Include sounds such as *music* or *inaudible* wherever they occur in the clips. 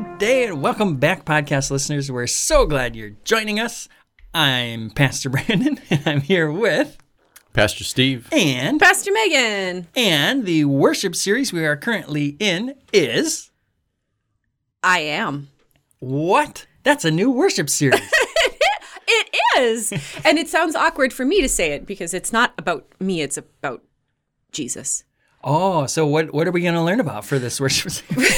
Good day and welcome back, podcast listeners. We're so glad you're joining us. I'm Pastor *laughs* Brandon and I'm here with Pastor Steve. and Pastor Megan. and the worship series we are currently in is I am. what? That's a new worship series. *laughs* It is. and it sounds awkward for me to say it because it's not about me, it's about Jesus. oh, so what what are we going to learn about for this worship *laughs* series?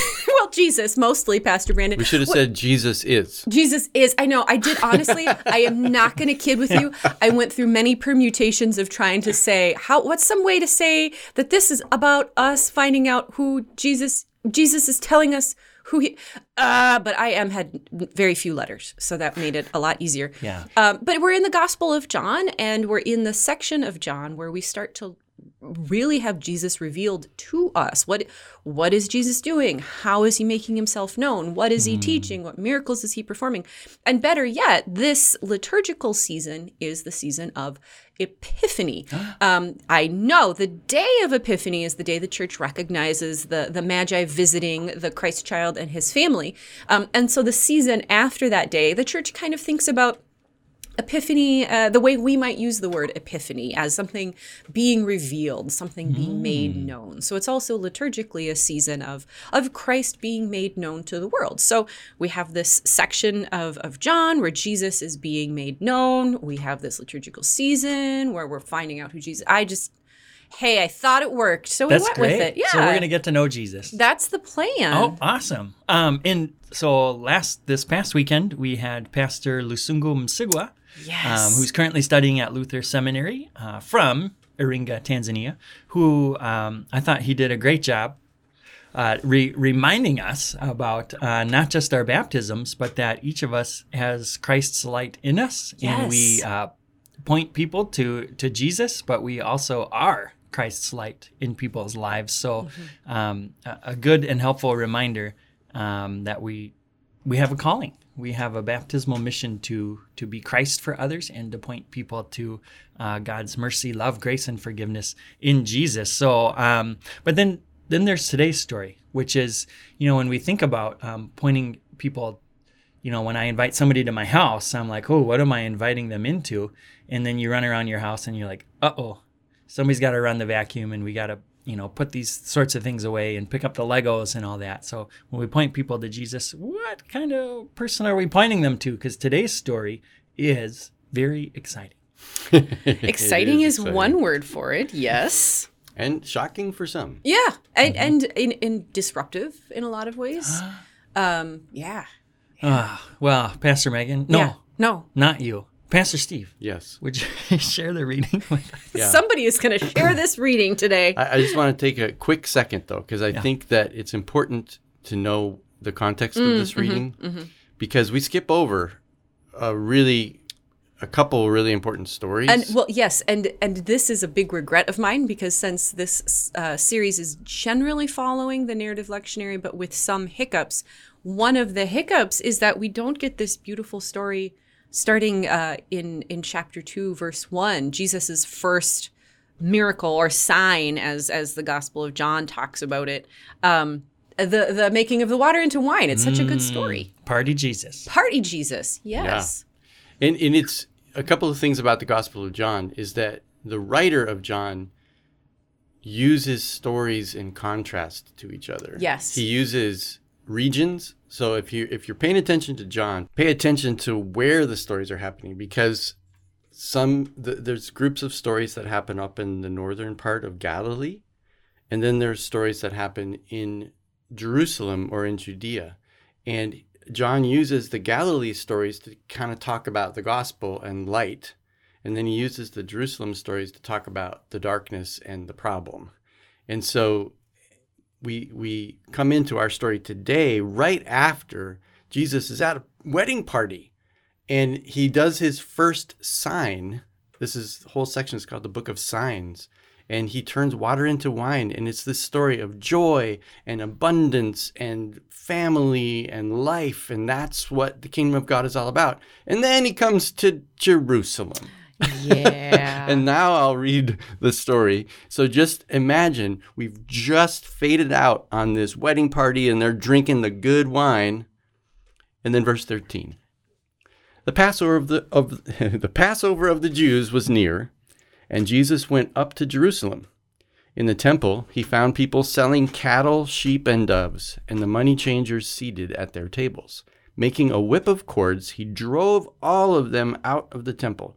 Well, Jesus, mostly, Pastor Brandon. We should have said Jesus is. Jesus is. I know. I did honestly. I am not going to kid with you. I went through many permutations of trying to say how. What's some way to say that this is about us finding out who Jesus Jesus is telling us who he. Uh, but I am had very few letters, so that made it a lot easier. Yeah. Um, but we're in the Gospel of John, and we're in the section of John where we start to really have Jesus revealed to us. What what is Jesus doing? How is he making himself known? What is he teaching? What miracles is he performing? And better yet, this liturgical season is the season of Epiphany. *gasps* um, I know the day of Epiphany is the day the church recognizes the the Magi visiting the Christ child and his family. Um, and so the season after that day, the church kind of thinks about epiphany uh, the way we might use the word epiphany as something being revealed something being made known. So it's also liturgically a season of of christ being made known to the world. So we have this section of of john where jesus is being made known. We have this liturgical season where we're finding out who jesus i just hey i thought it worked so we That's went great. with it. Yeah So we're going to get to know Jesus. that's the plan. Oh, awesome. Um and so last this past weekend we had Pastor Lusungu Msigwa yes um, who's currently studying at Luther Seminary uh, from Iringa, Tanzania, who um, I thought he did a great job uh, re- reminding us about uh, not just our baptisms, but that each of us has Christ's light in us, and we uh, point people to to Jesus, but we also are Christ's light in people's lives. So, um, a, a good and helpful reminder um, that we we have a calling. We have a baptismal mission to to be Christ for others and to point people to uh, God's mercy, love, grace, and forgiveness in Jesus. So, um, but then then there's today's story, which is you know when we think about um, pointing people. You know, when I invite somebody to my house, I'm like, oh, what am I inviting them into? And then you run around your house and you're like, uh oh, somebody's got to run the vacuum and we got to you know put these sorts of things away and pick up the legos and all that so when we point people to jesus what kind of person are we pointing them to because today's story is very exciting *laughs* exciting is exciting. one word for it yes And shocking for some. Yeah, and, Mm-hmm. and in, in disruptive in a lot of ways. *gasps* um, yeah. Ah, well pastor megan no Yeah. No. not you pastor steve Yes. would you *laughs* share the reading *laughs* with us Yeah. Somebody is going to share this reading today. I, I just want to take a quick second, though, because I think that it's important to know the context of mm, this mm-hmm, reading mm-hmm. because we skip over a really, a couple really important stories. and well, yes, and and this is a big regret of mine because since this uh, series is generally following the narrative lectionary, but with some hiccups, one of the hiccups is that we don't get this beautiful story starting uh, in in chapter two, verse one, Jesus's first miracle or sign, as as the Gospel of John talks about it. Um, the the making of the water into wine. It's such a good story. party jesus Party Jesus, yes. And, and it's a couple of things about the Gospel of John is that the writer of John uses stories in contrast to each other. Yes. He uses regions. So if you if you're paying attention to John, pay attention to where the stories are happening because some th- there's groups of stories that happen up in the northern part of Galilee, and then there's stories that happen in Jerusalem or in Judea. And John uses the Galilee stories to kind of talk about the gospel and light. And then he uses the Jerusalem stories to talk about the darkness and the problem. And so we we come into our story today right after Jesus is at a wedding party and he does his first sign. This is the whole section is called the book of signs. And he turns water into wine and it's this story of joy and abundance and family and life and that's what the kingdom of God is all about. And then he comes to Jerusalem. Yeah. *laughs* And now I'll read the story. So just imagine we've just faded out on this wedding party and they're drinking the good wine. And then verse 13. The Passover of the of *laughs* the Passover of the Jews was near, and Jesus went up to Jerusalem. In the temple, he found people selling cattle, sheep, and doves, and the money changers seated at their tables. Making a whip of cords, he drove all of them out of the temple,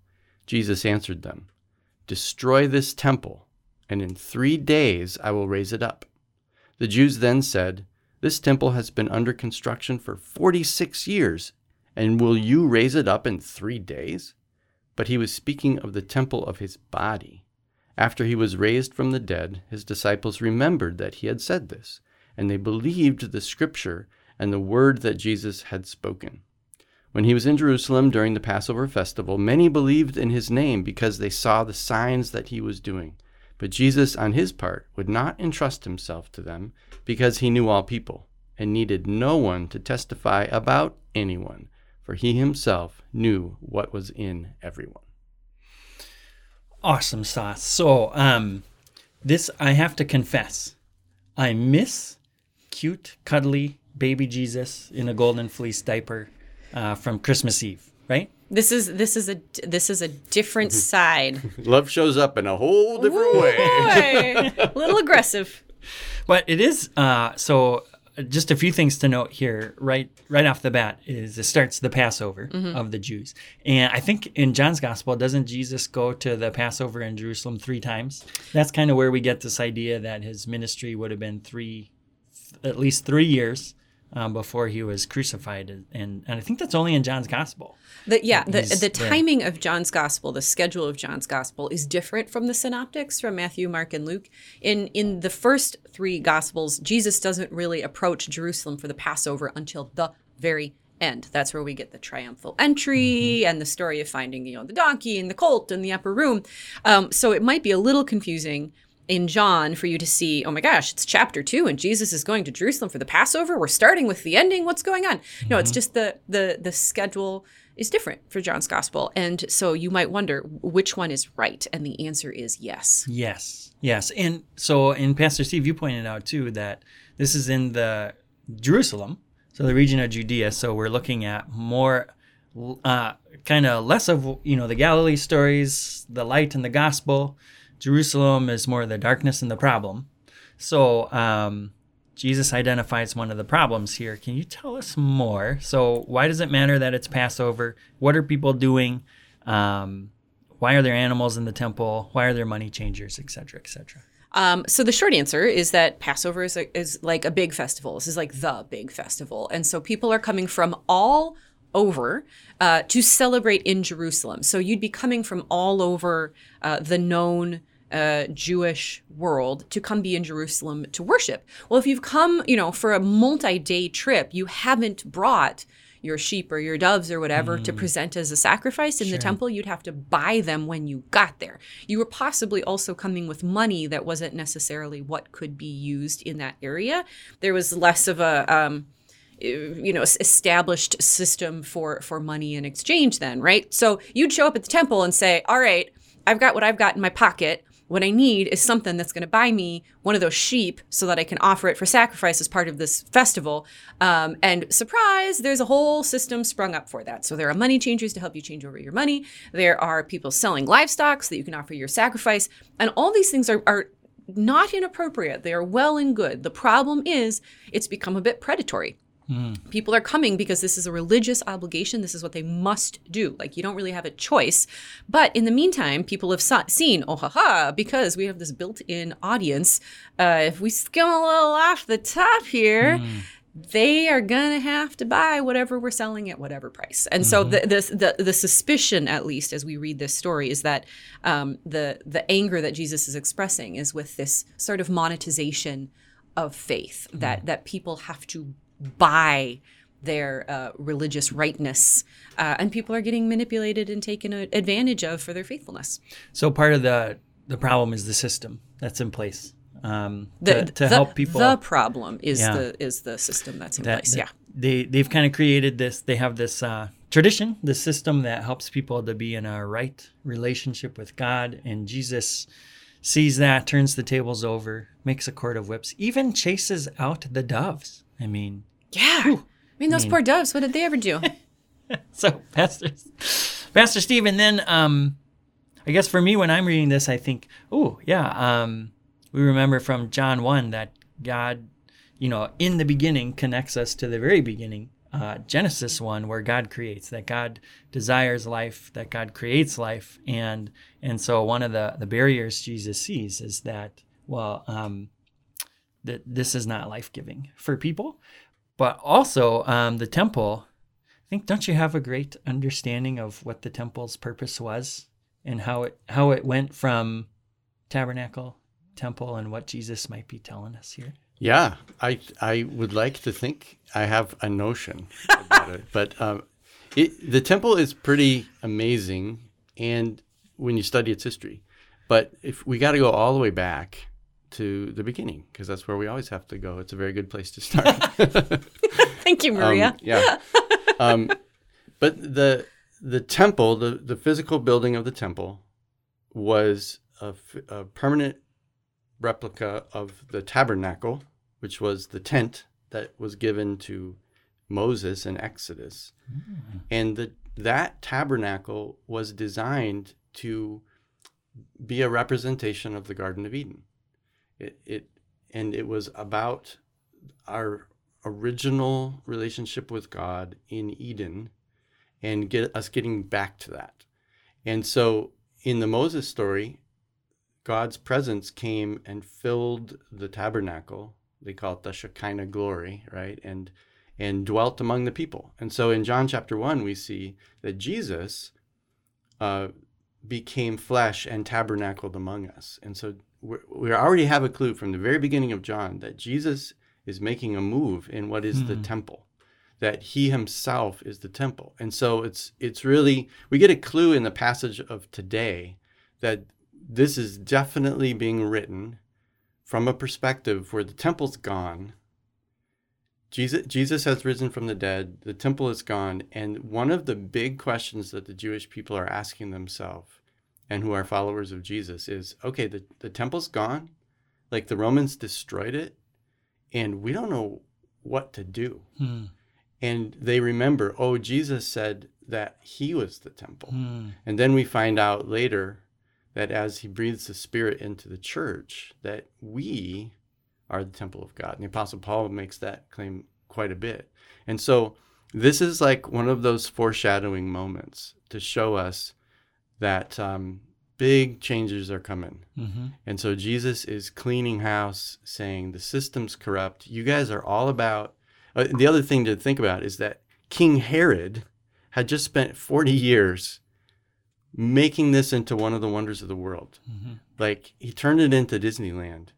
Jesus answered them, Destroy this temple, and in three days I will raise it up. The Jews then said, This temple has been under construction for forty six years, and will you raise it up in three days? But he was speaking of the temple of his body. After he was raised from the dead, his disciples remembered that he had said this, and they believed the scripture and the word that Jesus had spoken. When he was in Jerusalem during the Passover festival, many believed in his name because they saw the signs that he was doing. But Jesus, on his part, would not entrust himself to them because he knew all people and needed no one to testify about anyone, for he himself knew what was in everyone awesome sauce. So, um, this I have to confess, I miss cute, cuddly baby Jesus in a golden fleece diaper uh, from Christmas Eve, right? This is this is a this is a different side. *laughs* Love shows up in a whole different Ooh, way. a *laughs* little aggressive. But it is uh, so just a few things to note here right right off the bat is it starts the passover mm-hmm. of the jews and i think in john's gospel doesn't jesus go to the passover in jerusalem three times that's kind of where we get this idea that his ministry would have been three at least three years um, before he was crucified, and, and I think that's only in John's gospel. The, yeah, the, the timing there. of John's gospel, the schedule of John's gospel is different from the synoptics from Matthew, Mark, and Luke. In in the first three gospels, Jesus doesn't really approach Jerusalem for the Passover until the very end. That's where we get the triumphal entry mm-hmm. and the story of finding, you know, the donkey and the colt in the upper room. Um, so it might be a little confusing in John for you to see, oh my gosh, it's chapter two and Jesus is going to Jerusalem for the Passover. We're starting with the ending. What's going on? Mm-hmm. No, it's mm-hmm. just the the the schedule is different for John's gospel. And so you might wonder which one is right. And the answer is yes. Yes. Yes. And so in Pastor Steve, you pointed out too that this is in the Jerusalem, so the region of Judea. So we're looking at more uh, kind of less of you know the Galilee stories, the light and the gospel, Jerusalem is more the darkness and the problem. So um, Jesus identifies one of the problems here. Can you tell us more? So why does it matter that it's Passover? What are people doing? Um, why are there animals in the temple? Why are there money changers, et cetera, et cetera? Um, so the short answer is that Passover is, a, is like a big festival. This is like the big festival, and so people are coming from all over uh, to celebrate in Jerusalem. So you'd be coming from all over uh, the known uh, Jewish world to come be in Jerusalem to worship. Well, if you've come, you know, for a multi-day trip, you haven't brought your sheep or your doves or whatever mm. to present as a sacrifice in sure. the temple. You'd have to buy them when you got there. You were possibly also coming with money that wasn't necessarily what could be used in that area. There was less of a um, you know established system for for money in exchange then right so you'd show up at the temple and say all right i've got what i've got in my pocket what I need is something that's going to buy me one of those sheep so that I can offer it for sacrifice as part of this festival. Um, and surprise, there's a whole system sprung up for that. So there are money changers to help you change over your money. There are people selling livestock so that you can offer your sacrifice. And all these things are, are not inappropriate. They are well and good. The problem is it's become a bit predatory. Mm. People are coming because this is a religious obligation. This is what they must do. Like you don't really have a choice. But in the meantime, people have saw, seen, oh, haha, because we have this built in audience. Uh, if we skim a little off the top here, mm. they are going to have to buy whatever we're selling at whatever price. And mm-hmm. so the, the, the, the, suspicion, at least as we read this story, is that um, the, the anger that Jesus is expressing is with this sort of monetization of faith mm. that, that people have to buy their uh, religious rightness, uh, and people are getting manipulated and taken advantage of for their faithfulness. So part of the the problem is the system that's in place um, The, to, to the- help people. The problem is Yeah. the is the system that's in that, place. that Yeah. they they've kind of created this. They have this uh, tradition, this system that helps people to be in a right relationship with God, and Jesus sees that, turns the tables over, makes a cord of whips, even chases out the doves. I mean, Yeah. I mean, those poor doves. What did they ever do? *laughs* so pastor pastor steve and then um i guess for me when i'm reading this i think oh yeah um we remember from john 1 that god you know in the beginning connects us to the very beginning uh, genesis 1 where god creates that god desires life that god creates life and and so one of the the barriers jesus sees is that well um that this is not life-giving for people but also um, the temple I think don't you have a great understanding of what the temple's purpose was and how it how it went from tabernacle, temple, and what Jesus might be telling us here? Yeah, I I would like to think I have a notion about it, but um, it, the temple is pretty amazing, and when you study its history, but if we got to go all the way back to the beginning because that's where we always have to go. It's a very good place to start. *laughs* Thank you, Maria. Um, yeah. Um, but the the temple, the the physical building of the temple, was a, f- a permanent replica of the tabernacle, which was the tent that was given to Moses in Exodus, and the that tabernacle was designed to be a representation of the Garden of Eden. It, it and it was about our original relationship with God in Eden and get us getting back to that. And so in the Moses story, God's presence came and filled the tabernacle. They call it the Shekinah glory, right? And and dwelt among the people. And so in John chapter 1 we see that Jesus uh, became flesh and tabernacled among us. And so we already have a clue from the very beginning of John that Jesus is making a move in what is the hmm. temple that he himself is the temple. And so it's it's really we get a clue in the passage of today that this is definitely being written from a perspective where the temple's gone. Jesus Jesus has risen from the dead the temple is gone and one of the big questions that the Jewish people are asking themselves and who are followers of Jesus is okay the, the temple's gone like the Romans destroyed it and we don't know what to do. Hmm. And they remember, oh, Jesus said that he was the temple. Hmm. And then we find out later that as he breathes the Spirit into the church, that we are the temple of God. And the Apostle Paul makes that claim quite a bit. And so this is like one of those foreshadowing moments to show us that um, big changes are coming. Mm-hmm. And so Jesus is cleaning house, saying the system's corrupt. You guys are all about. Uh, the other thing to think about is that King Herod had just spent 40 years making this into one of the wonders of the world. Mm-hmm. Like he turned it into Disneyland,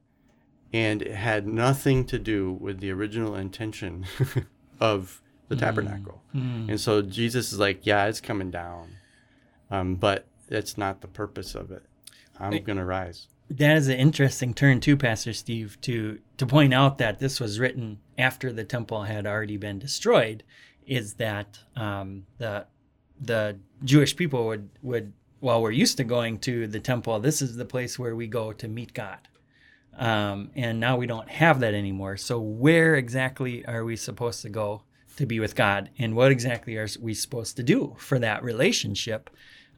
and it had nothing to do with the original intention *laughs* of the tabernacle. Hmm. And so Jesus is like, yeah, it's coming down, um, but that's not the purpose of it. I'm gonna rise. That is an interesting turn too, Pastor Steve, to to point out that this was written after the temple had already been destroyed. Is that um, the the Jewish people would would well, we're used to going to the temple. This is the place where we go to meet God, um, and now we don't have that anymore. So where exactly are we supposed to go to be with God, and what exactly are we supposed to do for that relationship?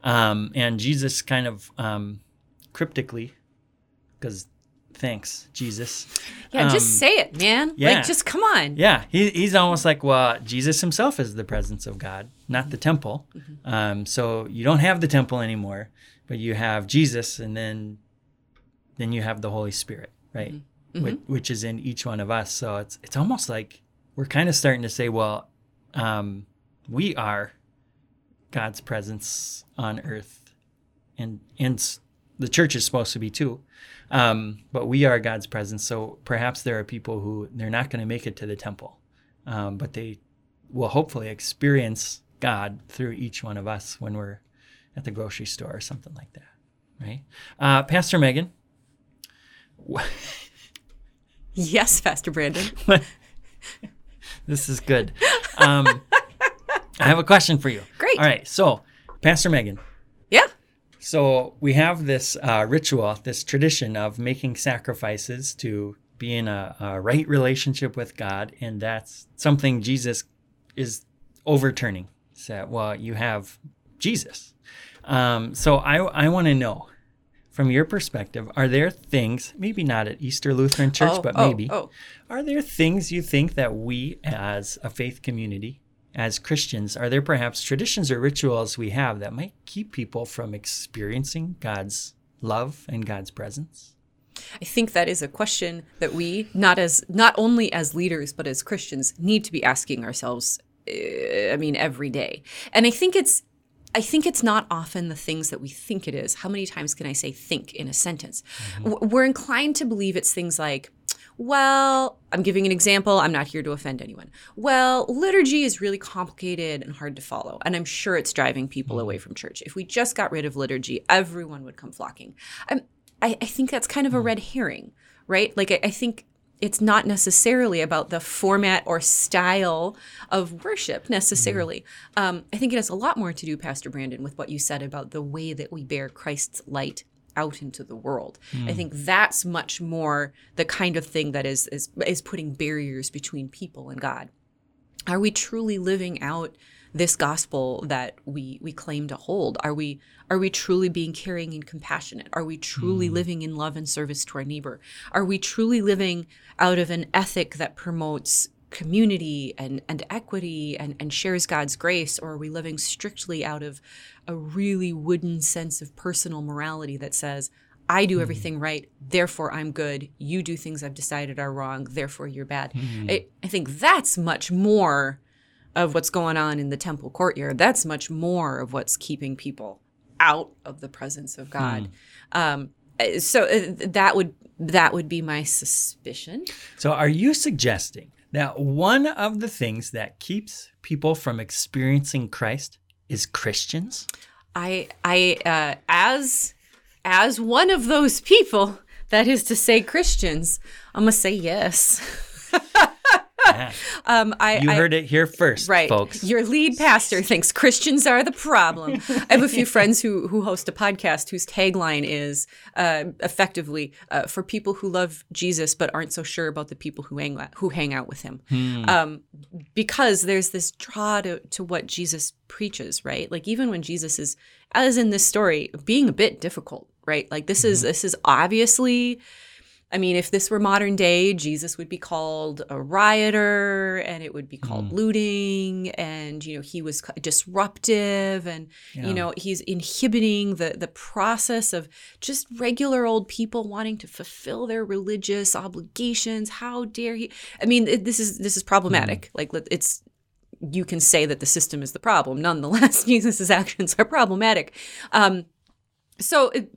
Um, and Jesus kind of um, cryptically because thanks jesus. Yeah, Um, just say it, man. yeah. Like, just come on. yeah he, he's almost like well jesus himself is the presence of god not the temple. Um, so you don't have the temple anymore but you have jesus and then then you have the holy spirit right? Which, which is in each one of us. So it's it's almost like we're kind of starting to say well um, we are god's presence on earth and and the church is supposed to be too um, but we are god's presence so perhaps there are people who they're not going to make it to the temple um, but they will hopefully experience God through each one of us when we're at the grocery store or something like that, right? Uh, Pastor Megan, Yes, Pastor Brandon. *laughs* this is good. Um, I have a question for you. Great. All right, so Pastor Megan, Yeah. So we have this uh, ritual, this tradition of making sacrifices to be in a, a right relationship with God, and that's something Jesus is overturning. So, well, you have Jesus. Um, so I I want to know, from your perspective, are there things, maybe not at Easter Lutheran Church, Oh, but oh, maybe, oh. are there things you think that we as a faith community, as Christians, are there perhaps traditions or rituals we have that might keep people from experiencing God's love and God's presence? I think that is a question that we, not as not only as leaders but as Christians, need to be asking ourselves. uh, I mean, every day. And I think it's, I think it's not often the things that we think it is. How many times can I say "think" in a sentence? Mm-hmm. W- We're inclined to believe it's things like. Well, I'm giving an example. I'm not here to offend anyone. Well, liturgy is really complicated and hard to follow, and I'm sure it's driving people mm-hmm. away from church. If we just got rid of liturgy, everyone would come flocking. I'm, I, I think that's kind of a mm-hmm. red herring, right? Like, I, I think it's not necessarily about the format or style of worship necessarily. Um, I think it has a lot more to do, Pastor Brandon, with what you said about the way that we bear Christ's light out into the world. I think that's much more the kind of thing that is is is putting barriers between people and God. Are we truly living out this gospel that we we claim to hold? Are we are we truly being caring and compassionate? Are we truly mm. living in love and service to our neighbor? Are we truly living out of an ethic that promotes community and, and equity and, and shares God's grace? Or are we living strictly out of a really wooden sense of personal morality that says, I do mm. everything right, therefore I'm good. You do things I've decided are wrong, therefore you're bad. Mm. I, I think that's much more of what's going on in the temple courtyard. That's much more of what's keeping people out of the presence of God. Um, uh, so uh, that would that would be my suspicion. So, are you suggesting that one of the things that keeps people from experiencing Christ is Christians? I I uh, as as one of those people, that is to say Christians, I'm gonna say yes. *laughs* Yeah. *laughs* Um, I You I, heard it here first, right. folks. Your lead pastor thinks Christians are the problem. I have a few *laughs* friends who who host a podcast whose tagline is uh, effectively uh, for people who love Jesus but aren't so sure about the people who hang who hang out with him. Um, because there's this draw to, to what Jesus preaches, right? Like even when Jesus is, as in this story, being a bit difficult, right? Like this is this is obviously. I mean, if this were modern day, Jesus would be called a rioter and it would be called looting and you know, he was disruptive and Yeah. you know, he's inhibiting the the process of just regular old people wanting to fulfill their religious obligations. How dare he? I mean, this is this is problematic. Like it's you can say that the system is the problem. Nonetheless, *laughs* Jesus' actions are problematic. Um, so, it,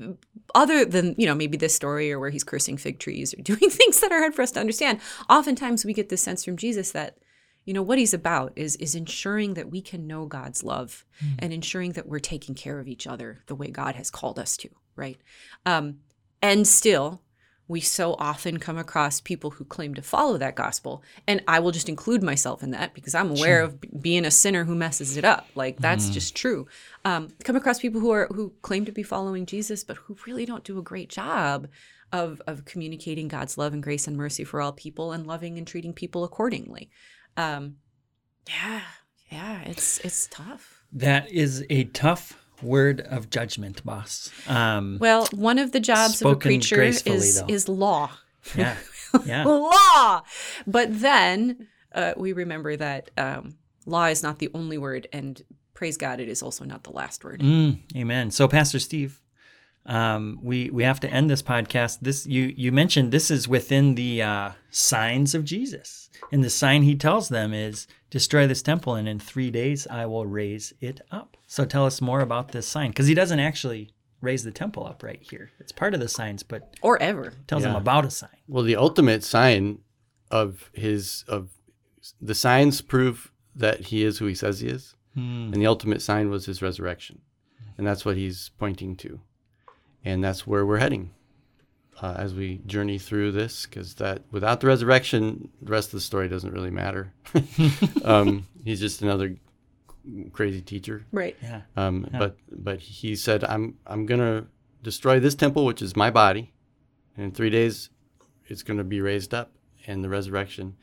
other than you know maybe this story or where he's cursing fig trees or *laughs* doing things that are hard for us to understand, oftentimes we get this sense from Jesus that you know what he's about is is ensuring that we can know God's love and ensuring that we're taking care of each other the way God has called us to, right? Um, and still, we so often come across people who claim to follow that gospel, and I will just include myself in that because I'm aware of b- being a sinner who messes it up. Like that's just true. Um, come across people who are who claim to be following Jesus, but who really don't do a great job of of communicating God's love and grace and mercy for all people, and loving and treating people accordingly. Um, yeah, yeah, it's it's tough. That is a tough word of judgment, boss. Um, Well, one of the jobs of a preacher is though. is law. yeah, *laughs* yeah. law. But then uh, we remember that um, law is not the only word, and praise God, it is also not the last word. Mm, amen. So, Pastor Steve, um, we we have to end this podcast. This you you mentioned this is within the uh, signs of Jesus, and the sign he tells them is destroy this temple, and in three days I will raise it up. So, tell us more about this sign, because he doesn't actually raise the temple up right here. It's part of the signs, but Or ever. tells them Yeah. about a sign. Well, the ultimate sign of his of the signs prove that he is who he says he is. Hmm. And the ultimate sign was his resurrection. And that's what he's pointing to. And that's where we're heading uh, as we journey through this, because that without the resurrection, the rest of the story doesn't really matter. *laughs* um, he's just another crazy teacher. Right. Yeah. Um, But but he said, I'm I'm gonna destroy this temple, which is my body, and in three days, it's gonna be raised up, and the resurrection,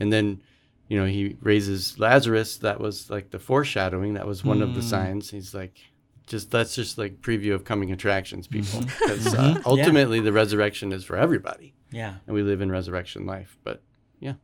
and then, you know, he raises Lazarus. That was like the foreshadowing. That was one of the signs. He's like, just that's just like preview of coming attractions, people, because uh, ultimately the resurrection is for everybody, Yeah. and we live in resurrection life. But yeah,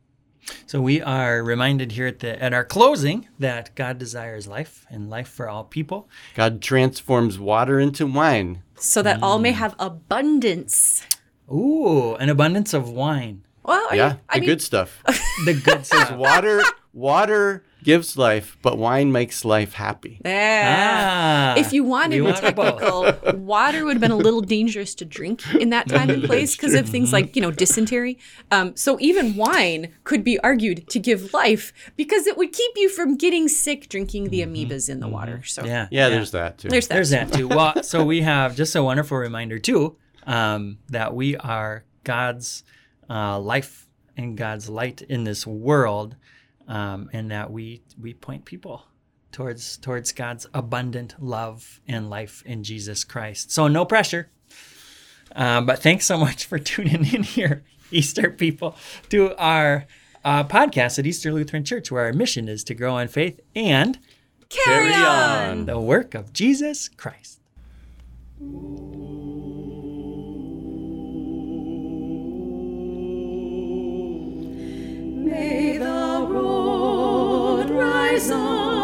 So we are reminded here at the at our closing that God desires life and life for all people. God transforms water into wine. So that all Mm. may have abundance. Ooh, an abundance of wine. Well, Yeah, I the mean, good stuff. *laughs* The good stuff. water water gives life, but wine makes life happy. yeah. Ah, if you wanted we the want both. technical, water would have been a little dangerous to drink in that time and *laughs* place because of things like, you know, dysentery. Um, so even wine could be argued to give life because it would keep you from getting sick drinking the amoebas in the water. So Mm-hmm. Yeah, Yeah, there's that too. there's that. There's that too. Well, so we have just a wonderful reminder too um, that we are God's uh, life and God's light in this world, um, and that we we point people towards towards God's abundant love and life in Jesus Christ. So no pressure. Uh, but thanks so much for *laughs* tuning in here, Easter people, to our uh, podcast at Easter Lutheran Church, where our mission is to grow in faith and carry, on. on the work of Jesus Christ. May the rise up.